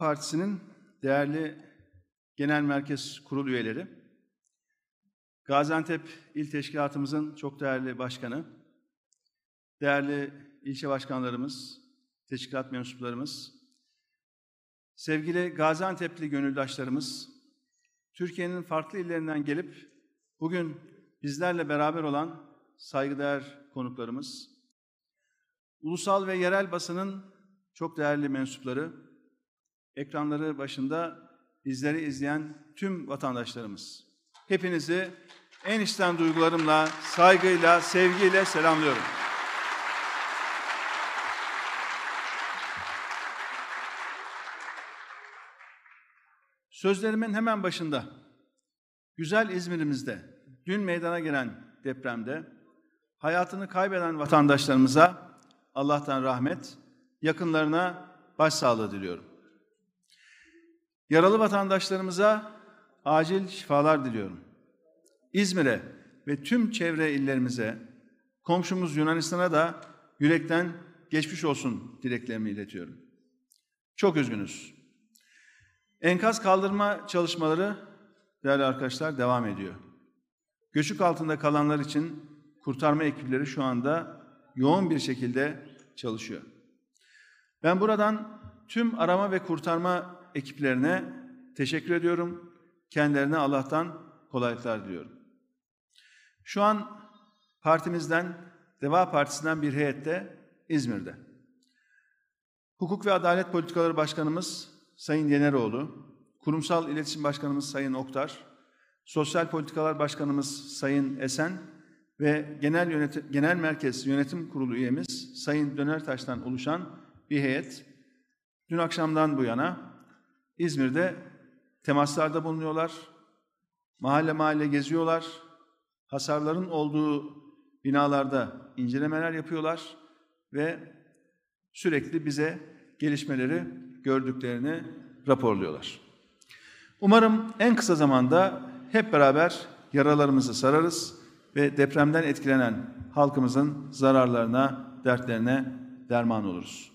Partisi'nin değerli Genel Merkez Kurul üyeleri, Gaziantep İl Teşkilatımızın çok değerli başkanı, değerli ilçe başkanlarımız, teşkilat mensuplarımız, sevgili Gaziantep'li gönüldaşlarımız, Türkiye'nin farklı illerinden gelip bugün bizlerle beraber olan saygıdeğer konuklarımız, ulusal ve yerel basının çok değerli mensupları, ekranları başında bizleri izleyen tüm vatandaşlarımız. Hepinizi en içten duygularımla, saygıyla, sevgiyle selamlıyorum. Sözlerimin hemen başında, güzel İzmir'imizde dün meydana gelen depremde hayatını kaybeden vatandaşlarımıza Allah'tan rahmet, yakınlarına başsağlığı diliyorum. Yaralı vatandaşlarımıza acil şifalar diliyorum. İzmir'e ve tüm çevre illerimize, komşumuz Yunanistan'a da yürekten geçmiş olsun dileklerimi iletiyorum. Çok üzgünüz. Enkaz kaldırma çalışmaları değerli arkadaşlar devam ediyor. Göçük altında kalanlar için kurtarma ekipleri şu anda yoğun bir şekilde çalışıyor. Ben buradan tüm arama ve kurtarma ekiplerine teşekkür ediyorum. Kendilerine Allah'tan kolaylıklar diliyorum. Şu an partimizden, Deva Partisi'nden bir heyette İzmir'de. Hukuk ve Adalet Politikaları Başkanımız Sayın Yeneroğlu, Kurumsal İletişim Başkanımız Sayın Oktar, Sosyal Politikalar Başkanımız Sayın Esen ve Genel, Yönetim, Genel Merkez Yönetim Kurulu üyemiz Sayın Dönertaş'tan oluşan bir heyet dün akşamdan bu yana İzmir'de temaslarda bulunuyorlar, mahalle mahalle geziyorlar, hasarların olduğu binalarda incelemeler yapıyorlar ve sürekli bize gelişmeleri gördüklerini raporluyorlar. Umarım en kısa zamanda hep beraber yaralarımızı sararız ve depremden etkilenen halkımızın zararlarına, dertlerine derman oluruz.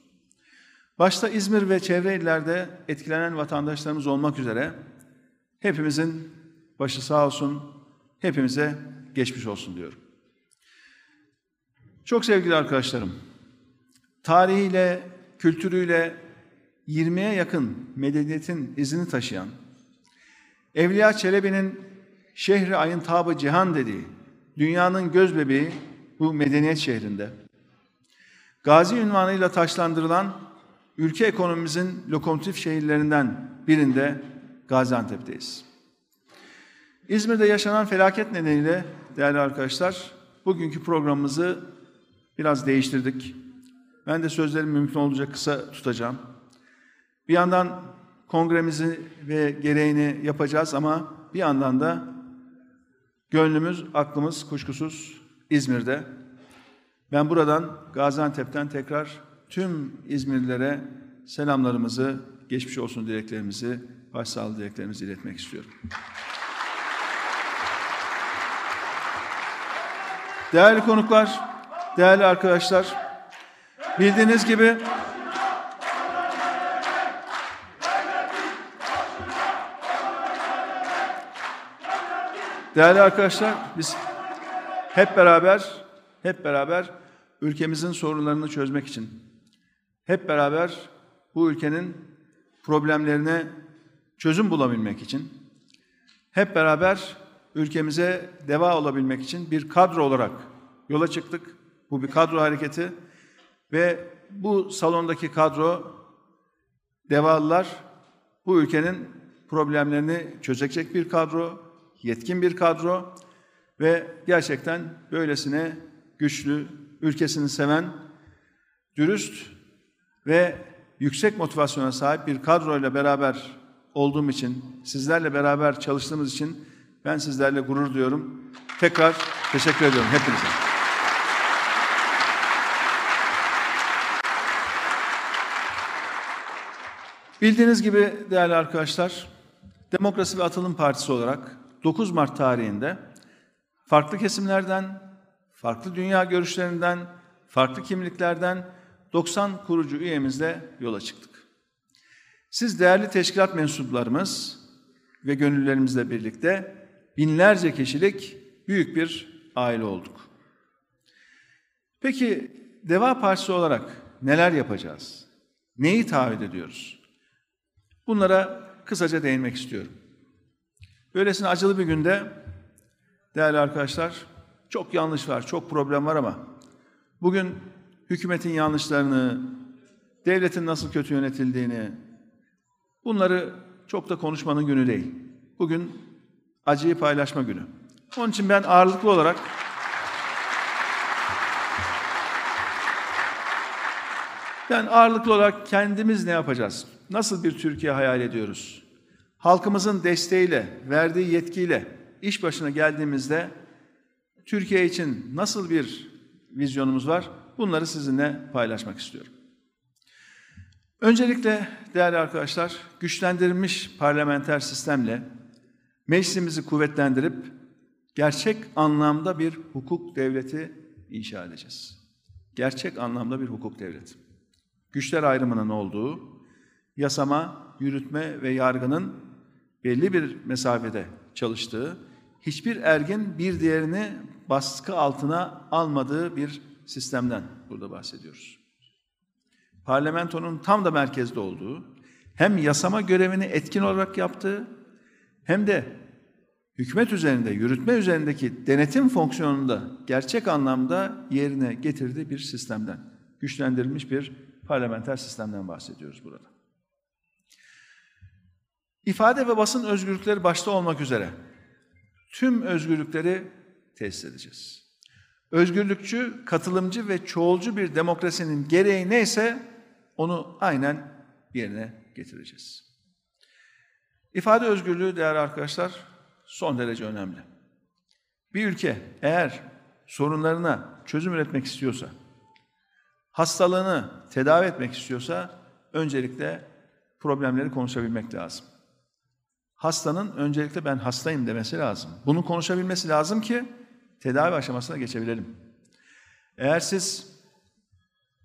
Başta İzmir ve çevre illerde etkilenen vatandaşlarımız olmak üzere hepimizin başı sağ olsun, hepimize geçmiş olsun diyorum. Çok sevgili arkadaşlarım, tarihiyle, kültürüyle 20'ye yakın medeniyetin izini taşıyan, Evliya Çelebi'nin şehri ayın tabı cihan dediği, dünyanın göz bebeği bu medeniyet şehrinde. Gazi ünvanıyla taşlandırılan ülke ekonomimizin lokomotif şehirlerinden birinde Gaziantep'teyiz. İzmir'de yaşanan felaket nedeniyle değerli arkadaşlar, bugünkü programımızı biraz değiştirdik. Ben de sözlerimi mümkün olduğunca kısa tutacağım. Bir yandan kongremizi ve gereğini yapacağız ama bir yandan da gönlümüz, aklımız kuşkusuz İzmir'de. Ben buradan Gaziantep'ten tekrar tüm İzmirlilere selamlarımızı, geçmiş olsun dileklerimizi, başsağlığı dileklerimizi iletmek istiyorum. Değerli konuklar, değerli arkadaşlar, bildiğiniz gibi Değerli arkadaşlar, biz hep beraber, hep beraber ülkemizin sorunlarını çözmek için, hep beraber bu ülkenin problemlerine çözüm bulabilmek için, hep beraber ülkemize deva olabilmek için bir kadro olarak yola çıktık. Bu bir kadro hareketi ve bu salondaki kadro devalılar bu ülkenin problemlerini çözecek bir kadro, yetkin bir kadro ve gerçekten böylesine güçlü, ülkesini seven, dürüst ve yüksek motivasyona sahip bir kadroyla beraber olduğum için, sizlerle beraber çalıştığımız için ben sizlerle gurur duyuyorum. Tekrar teşekkür ediyorum hepinize. Bildiğiniz gibi değerli arkadaşlar, Demokrasi ve Atılım Partisi olarak 9 Mart tarihinde farklı kesimlerden, farklı dünya görüşlerinden, farklı kimliklerden 90 kurucu üyemizle yola çıktık. Siz değerli teşkilat mensuplarımız ve gönüllerimizle birlikte binlerce kişilik büyük bir aile olduk. Peki Deva Partisi olarak neler yapacağız? Neyi taahhüt ediyoruz? Bunlara kısaca değinmek istiyorum. Böylesine acılı bir günde değerli arkadaşlar çok yanlış var, çok problem var ama bugün hükümetin yanlışlarını, devletin nasıl kötü yönetildiğini bunları çok da konuşmanın günü değil. Bugün acıyı paylaşma günü. Onun için ben ağırlıklı olarak ben ağırlıklı olarak kendimiz ne yapacağız? Nasıl bir Türkiye hayal ediyoruz? Halkımızın desteğiyle, verdiği yetkiyle iş başına geldiğimizde Türkiye için nasıl bir vizyonumuz var? Bunları sizinle paylaşmak istiyorum. Öncelikle değerli arkadaşlar, güçlendirilmiş parlamenter sistemle meclisimizi kuvvetlendirip gerçek anlamda bir hukuk devleti inşa edeceğiz. Gerçek anlamda bir hukuk devleti. Güçler ayrımının olduğu, yasama, yürütme ve yargının belli bir mesafede çalıştığı, hiçbir ergin bir diğerini baskı altına almadığı bir sistemden burada bahsediyoruz. Parlamentonun tam da merkezde olduğu, hem yasama görevini etkin olarak yaptığı, hem de hükümet üzerinde, yürütme üzerindeki denetim fonksiyonunda gerçek anlamda yerine getirdiği bir sistemden, güçlendirilmiş bir parlamenter sistemden bahsediyoruz burada. İfade ve basın özgürlükleri başta olmak üzere tüm özgürlükleri tesis edeceğiz. Özgürlükçü, katılımcı ve çoğulcu bir demokrasinin gereği neyse onu aynen yerine getireceğiz. İfade özgürlüğü değerli arkadaşlar son derece önemli. Bir ülke eğer sorunlarına çözüm üretmek istiyorsa, hastalığını tedavi etmek istiyorsa öncelikle problemleri konuşabilmek lazım. Hastanın öncelikle ben hastayım demesi lazım. Bunu konuşabilmesi lazım ki tedavi aşamasına geçebilelim. Eğer siz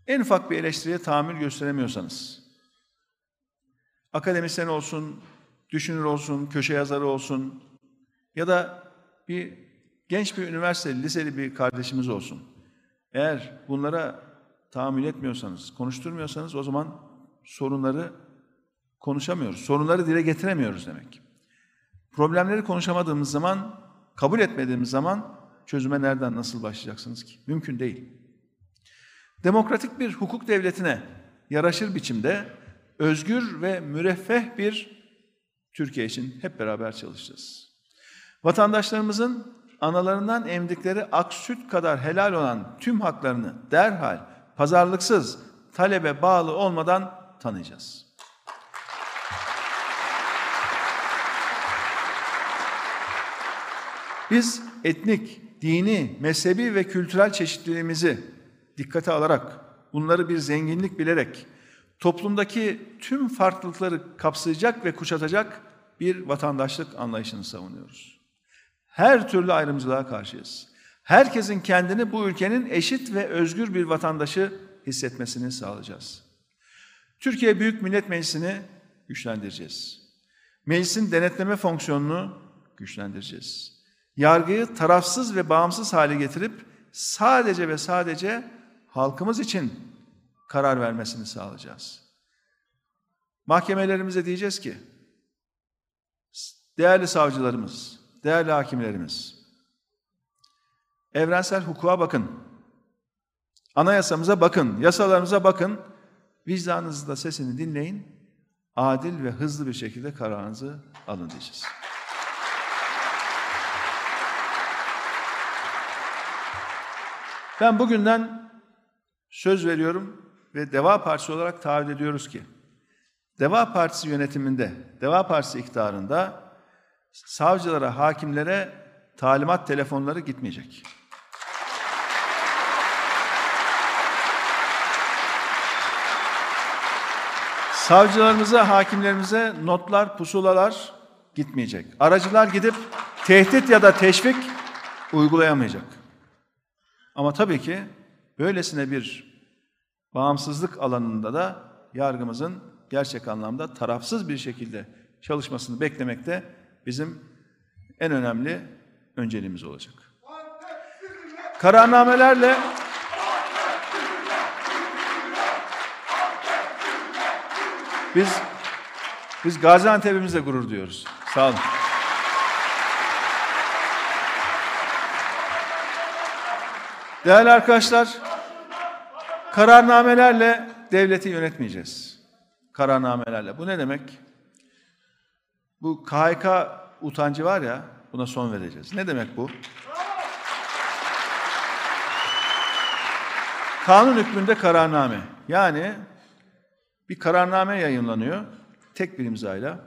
en ufak bir eleştiriye tahammül gösteremiyorsanız, akademisyen olsun, düşünür olsun, köşe yazarı olsun ya da bir genç bir üniversiteli, liseli bir kardeşimiz olsun. Eğer bunlara tahammül etmiyorsanız, konuşturmuyorsanız o zaman sorunları konuşamıyoruz. Sorunları dile getiremiyoruz demek. Problemleri konuşamadığımız zaman, kabul etmediğimiz zaman çözüme nereden nasıl başlayacaksınız ki? Mümkün değil. Demokratik bir hukuk devletine yaraşır biçimde özgür ve müreffeh bir Türkiye için hep beraber çalışacağız. Vatandaşlarımızın analarından emdikleri ak süt kadar helal olan tüm haklarını derhal pazarlıksız, talebe bağlı olmadan tanıyacağız. Biz etnik, dini, mezhebi ve kültürel çeşitliliğimizi dikkate alarak, bunları bir zenginlik bilerek, toplumdaki tüm farklılıkları kapsayacak ve kuşatacak bir vatandaşlık anlayışını savunuyoruz. Her türlü ayrımcılığa karşıyız. Herkesin kendini bu ülkenin eşit ve özgür bir vatandaşı hissetmesini sağlayacağız. Türkiye Büyük Millet Meclisi'ni güçlendireceğiz. Meclisin denetleme fonksiyonunu güçlendireceğiz. Yargıyı tarafsız ve bağımsız hale getirip sadece ve sadece halkımız için karar vermesini sağlayacağız. Mahkemelerimize diyeceğiz ki, değerli savcılarımız, değerli hakimlerimiz, evrensel hukuka bakın, anayasamıza bakın, yasalarımıza bakın, vicdanınızda sesini dinleyin, adil ve hızlı bir şekilde kararınızı alın diyeceğiz. Ben bugünden söz veriyorum ve Deva Partisi olarak taahhüt ediyoruz ki, Deva Partisi yönetiminde, Deva Partisi iktidarında savcılara, hakimlere talimat telefonları gitmeyecek. Savcılarımıza, hakimlerimize notlar, pusulalar gitmeyecek. Aracılar gidip tehdit ya da teşvik uygulayamayacak. Ama tabii ki böylesine bir bağımsızlık alanında da yargımızın gerçek anlamda tarafsız bir şekilde çalışmasını beklemekte bizim en önemli önceliğimiz olacak. Kararnamelerle biz biz Gaziantep'imizle gurur duyuyoruz. Sağ olun. Değerli arkadaşlar, kararnamelerle devleti yönetmeyeceğiz. Kararnamelerle. Bu ne demek? Bu KHK utancı var ya, buna son vereceğiz. Ne demek bu? Kanun hükmünde kararname. Yani bir kararname yayınlanıyor. Tek bir imzayla.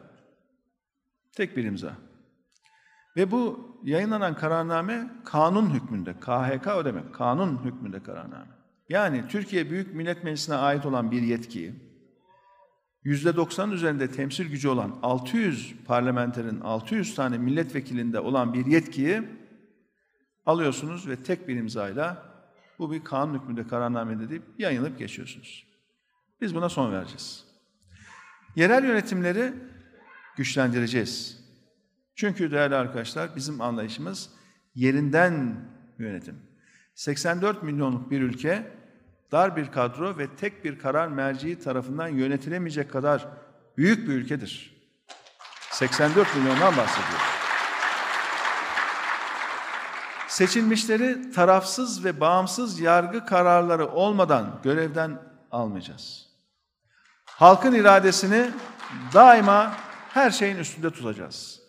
Tek bir imza. Ve bu yayınlanan kararname kanun hükmünde. KHK o demek. Kanun hükmünde kararname. Yani Türkiye Büyük Millet Meclisi'ne ait olan bir yetkiyi %90'ın üzerinde temsil gücü olan 600 parlamenterin 600 tane milletvekilinde olan bir yetkiyi alıyorsunuz ve tek bir imzayla bu bir kanun hükmünde kararname deyip yayınlayıp geçiyorsunuz. Biz buna son vereceğiz. Yerel yönetimleri güçlendireceğiz. Çünkü değerli arkadaşlar bizim anlayışımız yerinden yönetim. 84 milyonluk bir ülke dar bir kadro ve tek bir karar merciği tarafından yönetilemeyecek kadar büyük bir ülkedir. 84 milyondan bahsediyoruz. Seçilmişleri tarafsız ve bağımsız yargı kararları olmadan görevden almayacağız. Halkın iradesini daima her şeyin üstünde tutacağız.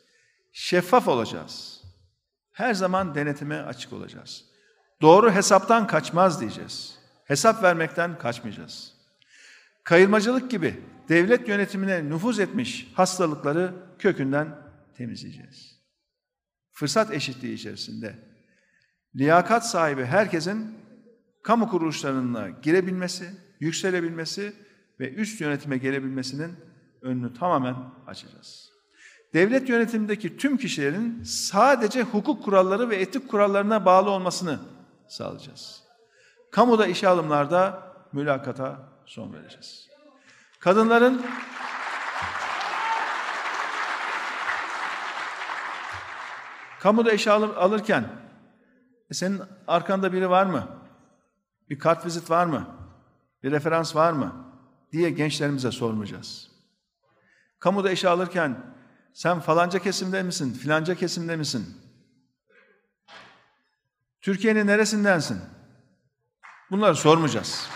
Şeffaf olacağız. Her zaman denetime açık olacağız. Doğru hesaptan kaçmaz diyeceğiz. Hesap vermekten kaçmayacağız. Kayırmacılık gibi devlet yönetimine nüfuz etmiş hastalıkları kökünden temizleyeceğiz. Fırsat eşitliği içerisinde liyakat sahibi herkesin kamu kuruluşlarına girebilmesi, yükselebilmesi ve üst yönetime gelebilmesinin önünü tamamen açacağız. Devlet yönetimindeki tüm kişilerin sadece hukuk kuralları ve etik kurallarına bağlı olmasını sağlayacağız. Kamuda işe alımlarda mülakata son vereceğiz. Kadınların kamuda işe alır, alırken e senin arkanda biri var mı? Bir kart vizit var mı? Bir referans var mı? diye gençlerimize sormayacağız. Kamuda işe alırken sen falanca kesimde misin, filanca kesimde misin? Türkiye'nin neresindensin? Bunları sormayacağız.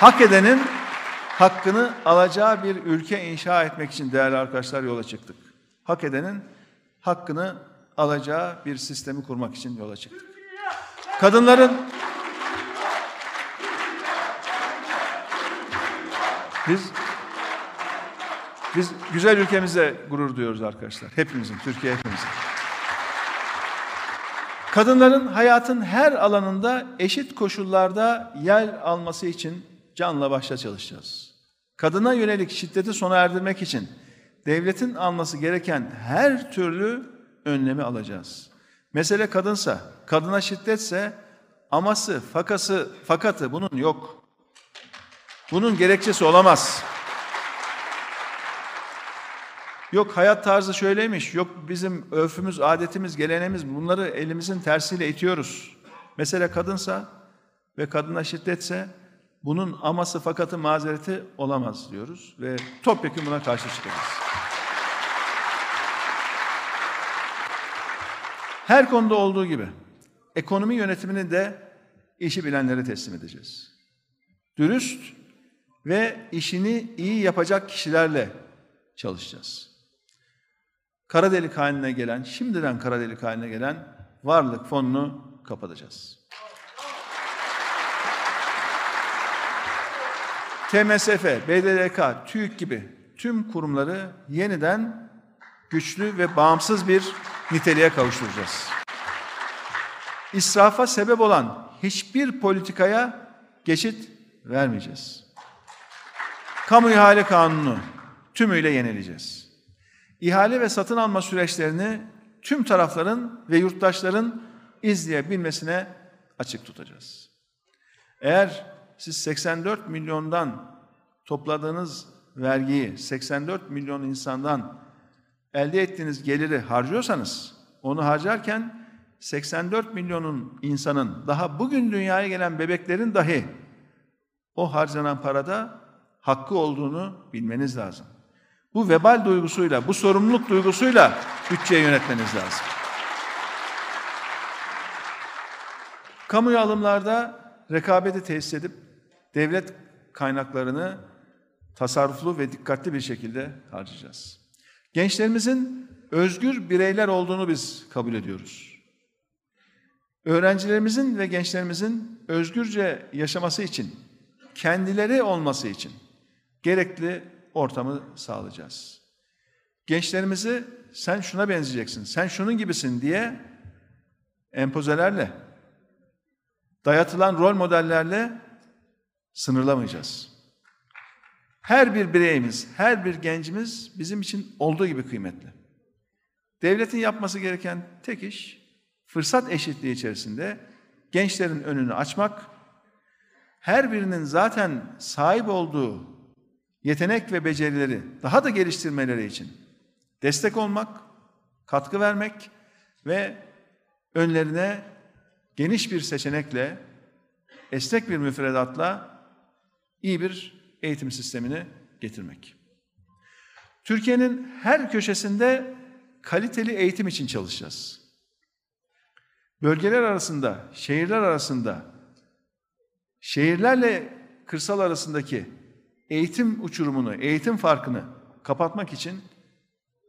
Hak edenin hakkını alacağı bir ülke inşa etmek için değerli arkadaşlar yola çıktık. Hak edenin hakkını alacağı bir sistemi kurmak için yola çıktık. Kadınların biz biz güzel ülkemize gurur duyuyoruz arkadaşlar. Hepimizin, Türkiye hepimizin. Kadınların hayatın her alanında eşit koşullarda yer alması için canla başla çalışacağız. Kadına yönelik şiddeti sona erdirmek için devletin alması gereken her türlü önlemi alacağız. Mesele kadınsa, kadına şiddetse aması, fakası, fakatı bunun yok. Bunun gerekçesi olamaz. Yok hayat tarzı şöyleymiş, yok bizim örfümüz, adetimiz, geleneğimiz bunları elimizin tersiyle itiyoruz. Mesele kadınsa ve kadına şiddetse bunun aması fakatı mazereti olamaz diyoruz ve topyekun buna karşı çıkacağız. Her konuda olduğu gibi ekonomi yönetimini de işi bilenlere teslim edeceğiz. Dürüst ve işini iyi yapacak kişilerle çalışacağız. Kara delik haline gelen, şimdiden kara delik haline gelen varlık fonunu kapatacağız. TMSF, BDDK, TÜİK gibi tüm kurumları yeniden güçlü ve bağımsız bir niteliğe kavuşturacağız. İsrafa sebep olan hiçbir politikaya geçit vermeyeceğiz. Kamu ihale kanunu tümüyle yenileceğiz. İhale ve satın alma süreçlerini tüm tarafların ve yurttaşların izleyebilmesine açık tutacağız. Eğer siz 84 milyondan topladığınız vergiyi 84 milyon insandan elde ettiğiniz geliri harcıyorsanız onu harcarken 84 milyonun insanın daha bugün dünyaya gelen bebeklerin dahi o harcanan parada hakkı olduğunu bilmeniz lazım. Bu vebal duygusuyla, bu sorumluluk duygusuyla bütçeyi yönetmeniz lazım. Kamuya alımlarda rekabeti tesis edip devlet kaynaklarını tasarruflu ve dikkatli bir şekilde harcayacağız. Gençlerimizin özgür bireyler olduğunu biz kabul ediyoruz. Öğrencilerimizin ve gençlerimizin özgürce yaşaması için, kendileri olması için gerekli ortamı sağlayacağız. Gençlerimizi sen şuna benzeyeceksin, sen şunun gibisin diye empozelerle, dayatılan rol modellerle sınırlamayacağız. Her bir bireyimiz, her bir gencimiz bizim için olduğu gibi kıymetli. Devletin yapması gereken tek iş fırsat eşitliği içerisinde gençlerin önünü açmak, her birinin zaten sahip olduğu yetenek ve becerileri daha da geliştirmeleri için destek olmak, katkı vermek ve önlerine geniş bir seçenekle, esnek bir müfredatla iyi bir eğitim sistemini getirmek. Türkiye'nin her köşesinde kaliteli eğitim için çalışacağız. Bölgeler arasında, şehirler arasında, şehirlerle kırsal arasındaki eğitim uçurumunu, eğitim farkını kapatmak için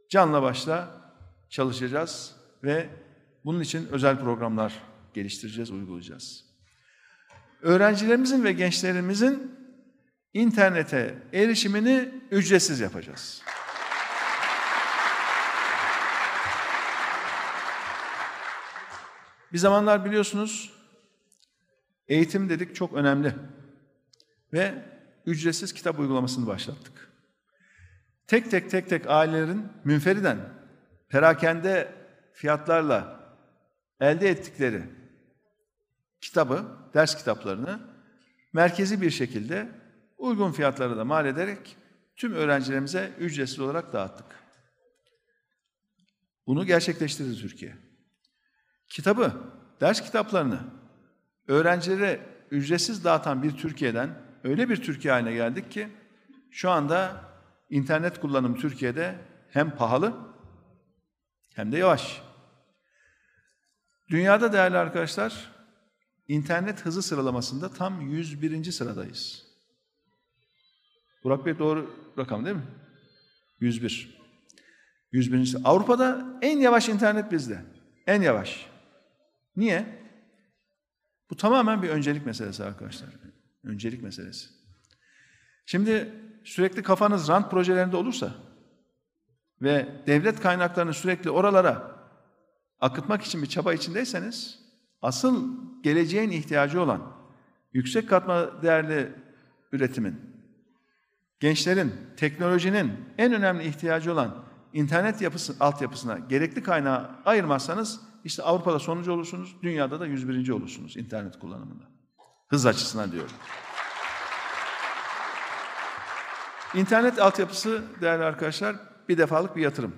canla başla çalışacağız ve bunun için özel programlar geliştireceğiz, uygulayacağız. Öğrencilerimizin ve gençlerimizin internete erişimini ücretsiz yapacağız. Bir zamanlar biliyorsunuz eğitim dedik çok önemli ve ücretsiz kitap uygulamasını başlattık. Tek tek tek tek ailelerin münferiden perakende fiyatlarla elde ettikleri kitabı, ders kitaplarını merkezi bir şekilde uygun fiyatlara da mal ederek tüm öğrencilerimize ücretsiz olarak dağıttık. Bunu gerçekleştirdi Türkiye. Kitabı, ders kitaplarını öğrencilere ücretsiz dağıtan bir Türkiye'den öyle bir Türkiye haline geldik ki şu anda internet kullanımı Türkiye'de hem pahalı hem de yavaş. Dünyada değerli arkadaşlar internet hızı sıralamasında tam 101. sıradayız. Burak Bey doğru rakam değil mi? 101. 101. Avrupa'da en yavaş internet bizde. En yavaş. Niye? Bu tamamen bir öncelik meselesi arkadaşlar. Öncelik meselesi. Şimdi sürekli kafanız rant projelerinde olursa ve devlet kaynaklarını sürekli oralara akıtmak için bir çaba içindeyseniz asıl geleceğin ihtiyacı olan yüksek katma değerli üretimin, gençlerin, teknolojinin en önemli ihtiyacı olan internet yapısı, altyapısına gerekli kaynağı ayırmazsanız işte Avrupa'da sonuncu olursunuz, dünyada da 101. olursunuz internet kullanımında. Hız açısından diyorum. İnternet altyapısı değerli arkadaşlar bir defalık bir yatırım.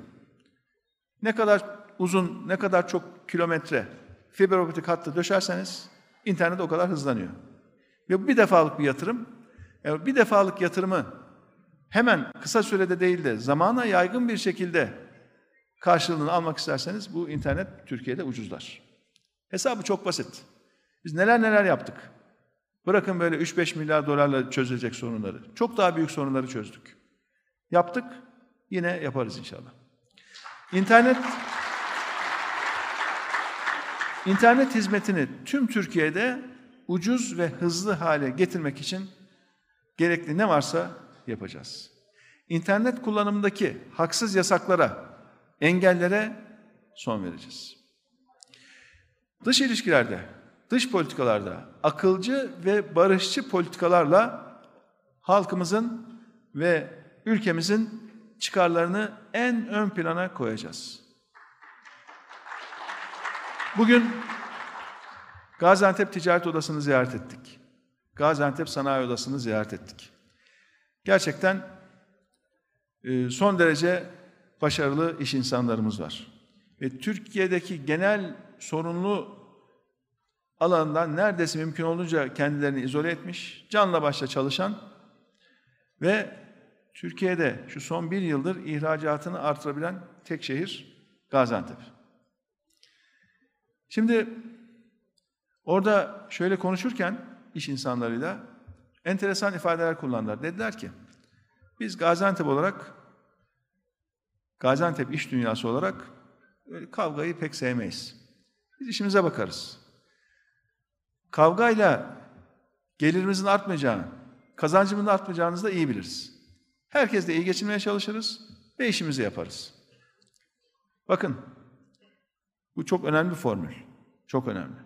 Ne kadar uzun, ne kadar çok kilometre fiber optik hattı döşerseniz internet o kadar hızlanıyor. Ve bu bir defalık bir yatırım. Yani bir defalık yatırımı hemen kısa sürede değil de zamana yaygın bir şekilde karşılığını almak isterseniz bu internet Türkiye'de ucuzlar. Hesabı çok basit. Biz neler neler yaptık. Bırakın böyle 3-5 milyar dolarla çözülecek sorunları. Çok daha büyük sorunları çözdük. Yaptık, yine yaparız inşallah. İnternet İnternet hizmetini tüm Türkiye'de ucuz ve hızlı hale getirmek için gerekli ne varsa yapacağız. İnternet kullanımındaki haksız yasaklara, engellere son vereceğiz. Dış ilişkilerde, dış politikalarda akılcı ve barışçı politikalarla halkımızın ve ülkemizin çıkarlarını en ön plana koyacağız. Bugün Gaziantep Ticaret Odası'nı ziyaret ettik. Gaziantep Sanayi Odası'nı ziyaret ettik. Gerçekten e, son derece başarılı iş insanlarımız var. Ve Türkiye'deki genel sorunlu alandan neredeyse mümkün olunca kendilerini izole etmiş, canla başla çalışan ve Türkiye'de şu son bir yıldır ihracatını artırabilen tek şehir Gaziantep. Şimdi orada şöyle konuşurken iş insanlarıyla enteresan ifadeler kullandılar. Dediler ki biz Gaziantep olarak Gaziantep iş dünyası olarak kavgayı pek sevmeyiz. Biz işimize bakarız. Kavgayla gelirimizin artmayacağını, kazancımızın artmayacağını da iyi biliriz. Herkesle iyi geçinmeye çalışırız ve işimizi yaparız. Bakın, bu çok önemli bir formül. Çok önemli.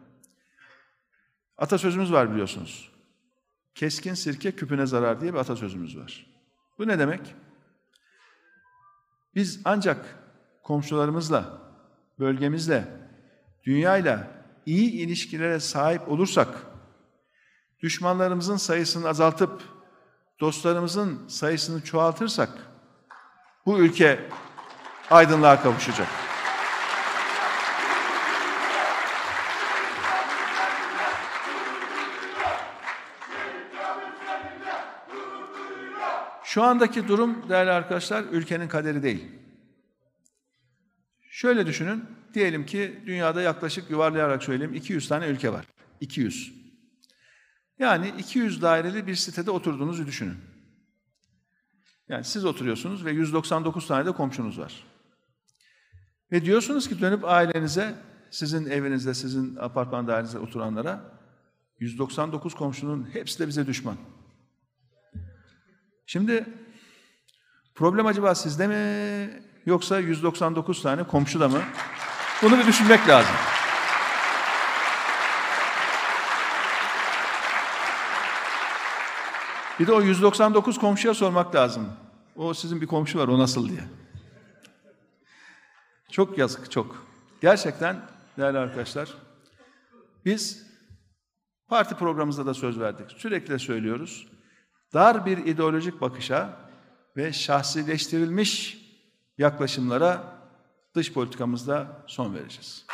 Atasözümüz var biliyorsunuz. Keskin sirke küpüne zarar diye bir atasözümüz var. Bu ne demek? Biz ancak komşularımızla, bölgemizle, dünyayla iyi ilişkilere sahip olursak, düşmanlarımızın sayısını azaltıp dostlarımızın sayısını çoğaltırsak bu ülke aydınlığa kavuşacak. Şu andaki durum değerli arkadaşlar ülkenin kaderi değil. Şöyle düşünün, diyelim ki dünyada yaklaşık yuvarlayarak söyleyeyim 200 tane ülke var. 200. Yani 200 daireli bir sitede oturduğunuzu düşünün. Yani siz oturuyorsunuz ve 199 tane de komşunuz var. Ve diyorsunuz ki dönüp ailenize, sizin evinizde, sizin apartman dairenizde oturanlara 199 komşunun hepsi de bize düşman. Şimdi problem acaba sizde mi yoksa 199 tane komşuda mı? Bunu bir düşünmek lazım. Bir de o 199 komşuya sormak lazım. O sizin bir komşu var o nasıl diye. Çok yazık çok. Gerçekten değerli arkadaşlar biz parti programımızda da söz verdik. Sürekli söylüyoruz. Dar bir ideolojik bakışa ve şahsileştirilmiş yaklaşımlara dış politikamızda son vereceğiz.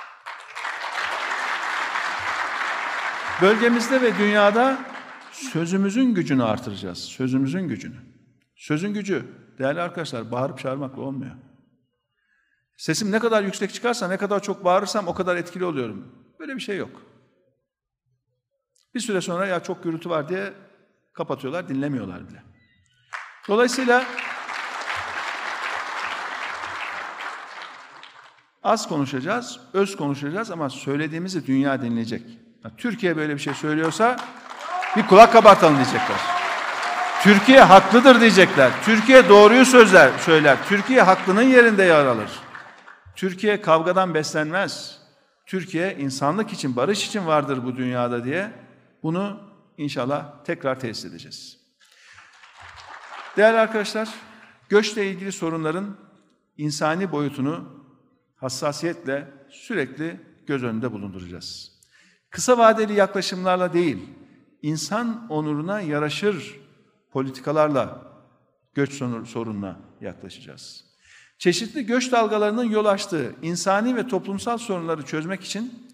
Bölgemizde ve dünyada sözümüzün gücünü artıracağız. Sözümüzün gücünü. Sözün gücü değerli arkadaşlar bağırıp çağırmakla olmuyor. Sesim ne kadar yüksek çıkarsa, ne kadar çok bağırırsam o kadar etkili oluyorum. Böyle bir şey yok. Bir süre sonra ya çok gürültü var diye kapatıyorlar, dinlemiyorlar bile. Dolayısıyla az konuşacağız, öz konuşacağız ama söylediğimizi dünya dinleyecek. Türkiye böyle bir şey söylüyorsa bir kulak kabartalım diyecekler. Türkiye haklıdır diyecekler. Türkiye doğruyu sözler, söyler. Türkiye haklının yerinde yer alır. Türkiye kavgadan beslenmez. Türkiye insanlık için, barış için vardır bu dünyada diye bunu inşallah tekrar tesis edeceğiz. Değerli arkadaşlar, göçle ilgili sorunların insani boyutunu hassasiyetle sürekli göz önünde bulunduracağız. Kısa vadeli yaklaşımlarla değil, insan onuruna yaraşır politikalarla göç sorununa yaklaşacağız. Çeşitli göç dalgalarının yol açtığı insani ve toplumsal sorunları çözmek için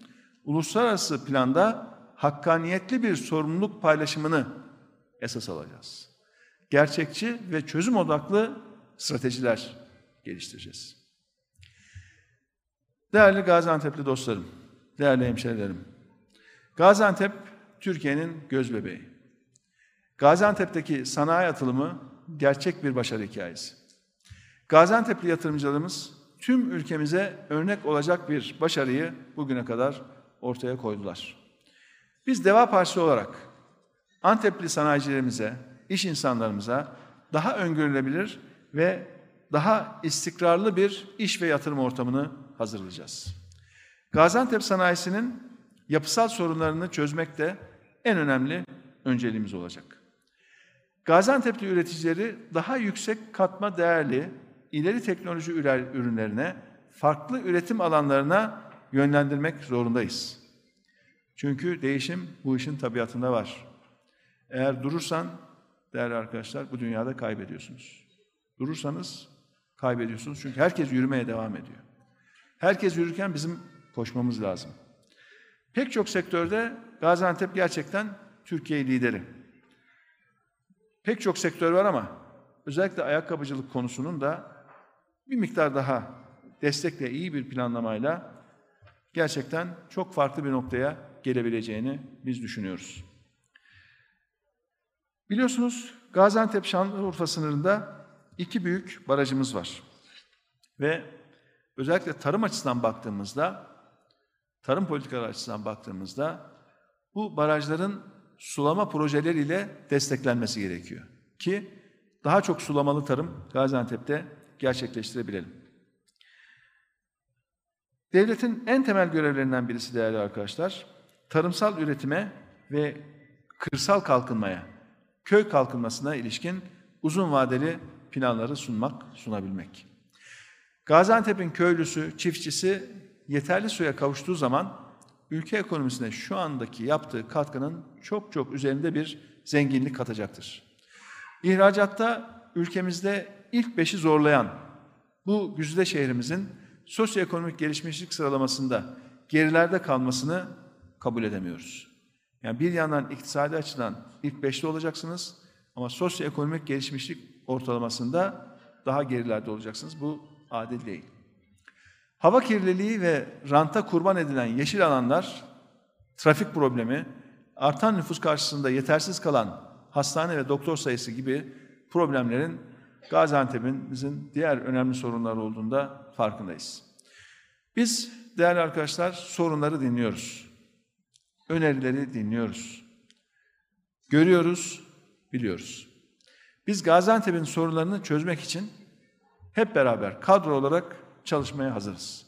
uluslararası planda hakkaniyetli bir sorumluluk paylaşımını esas alacağız. Gerçekçi ve çözüm odaklı stratejiler geliştireceğiz. Değerli Gaziantep'li dostlarım, değerli hemşerilerim, Gaziantep Türkiye'nin göz bebeği. Gaziantep'teki sanayi atılımı gerçek bir başarı hikayesi. Gaziantep'li yatırımcılarımız tüm ülkemize örnek olacak bir başarıyı bugüne kadar ortaya koydular. Biz Deva Partisi olarak Antepli sanayicilerimize, iş insanlarımıza daha öngörülebilir ve daha istikrarlı bir iş ve yatırım ortamını hazırlayacağız. Gaziantep sanayisinin yapısal sorunlarını çözmek de en önemli önceliğimiz olacak. Gaziantep'li üreticileri daha yüksek katma değerli ileri teknoloji ürünlerine, farklı üretim alanlarına yönlendirmek zorundayız. Çünkü değişim bu işin tabiatında var. Eğer durursan değerli arkadaşlar bu dünyada kaybediyorsunuz. Durursanız kaybediyorsunuz çünkü herkes yürümeye devam ediyor. Herkes yürürken bizim koşmamız lazım. Pek çok sektörde Gaziantep gerçekten Türkiye lideri. Pek çok sektör var ama özellikle ayakkabıcılık konusunun da bir miktar daha destekle iyi bir planlamayla gerçekten çok farklı bir noktaya gelebileceğini biz düşünüyoruz. Biliyorsunuz Gaziantep Şanlıurfa sınırında iki büyük barajımız var. Ve özellikle tarım açısından baktığımızda, tarım politikaları açısından baktığımızda bu barajların sulama projeleriyle desteklenmesi gerekiyor. Ki daha çok sulamalı tarım Gaziantep'te gerçekleştirebilelim. Devletin en temel görevlerinden birisi değerli arkadaşlar, tarımsal üretime ve kırsal kalkınmaya, köy kalkınmasına ilişkin uzun vadeli planları sunmak, sunabilmek. Gaziantep'in köylüsü, çiftçisi yeterli suya kavuştuğu zaman ülke ekonomisine şu andaki yaptığı katkının çok çok üzerinde bir zenginlik katacaktır. İhracatta ülkemizde ilk beşi zorlayan bu güzide şehrimizin sosyoekonomik gelişmişlik sıralamasında gerilerde kalmasını kabul edemiyoruz. Yani bir yandan iktisadi açıdan ilk beşte olacaksınız ama sosyoekonomik gelişmişlik ortalamasında daha gerilerde olacaksınız. Bu adil değil. Hava kirliliği ve ranta kurban edilen yeşil alanlar, trafik problemi, artan nüfus karşısında yetersiz kalan hastane ve doktor sayısı gibi problemlerin Gaziantep'imizin diğer önemli sorunları olduğunda farkındayız. Biz değerli arkadaşlar sorunları dinliyoruz. Önerileri dinliyoruz. Görüyoruz, biliyoruz. Biz Gaziantep'in sorunlarını çözmek için hep beraber kadro olarak çalışmaya hazırız.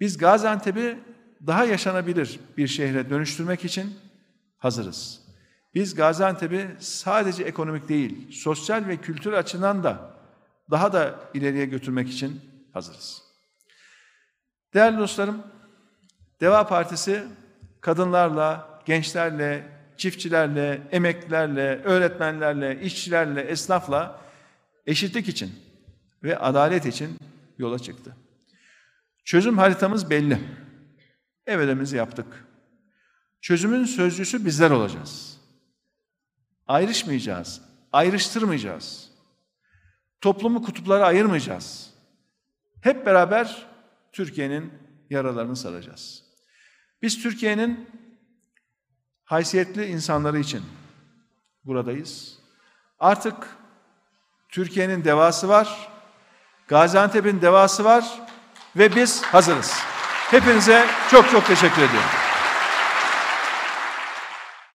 Biz Gaziantep'i daha yaşanabilir bir şehre dönüştürmek için hazırız. Biz Gaziantep'i sadece ekonomik değil, sosyal ve kültür açıdan da daha da ileriye götürmek için hazırız. Değerli dostlarım, Deva Partisi kadınlarla, gençlerle, çiftçilerle, emeklilerle, öğretmenlerle, işçilerle, esnafla eşitlik için ve adalet için yola çıktı. Çözüm haritamız belli. Ev ödememizi yaptık. Çözümün sözcüsü bizler olacağız. Ayrışmayacağız, ayrıştırmayacağız. Toplumu kutuplara ayırmayacağız. Hep beraber Türkiye'nin yaralarını saracağız. Biz Türkiye'nin haysiyetli insanları için buradayız. Artık Türkiye'nin devası var, Gaziantep'in devası var ve biz hazırız. Hepinize çok çok teşekkür ediyorum.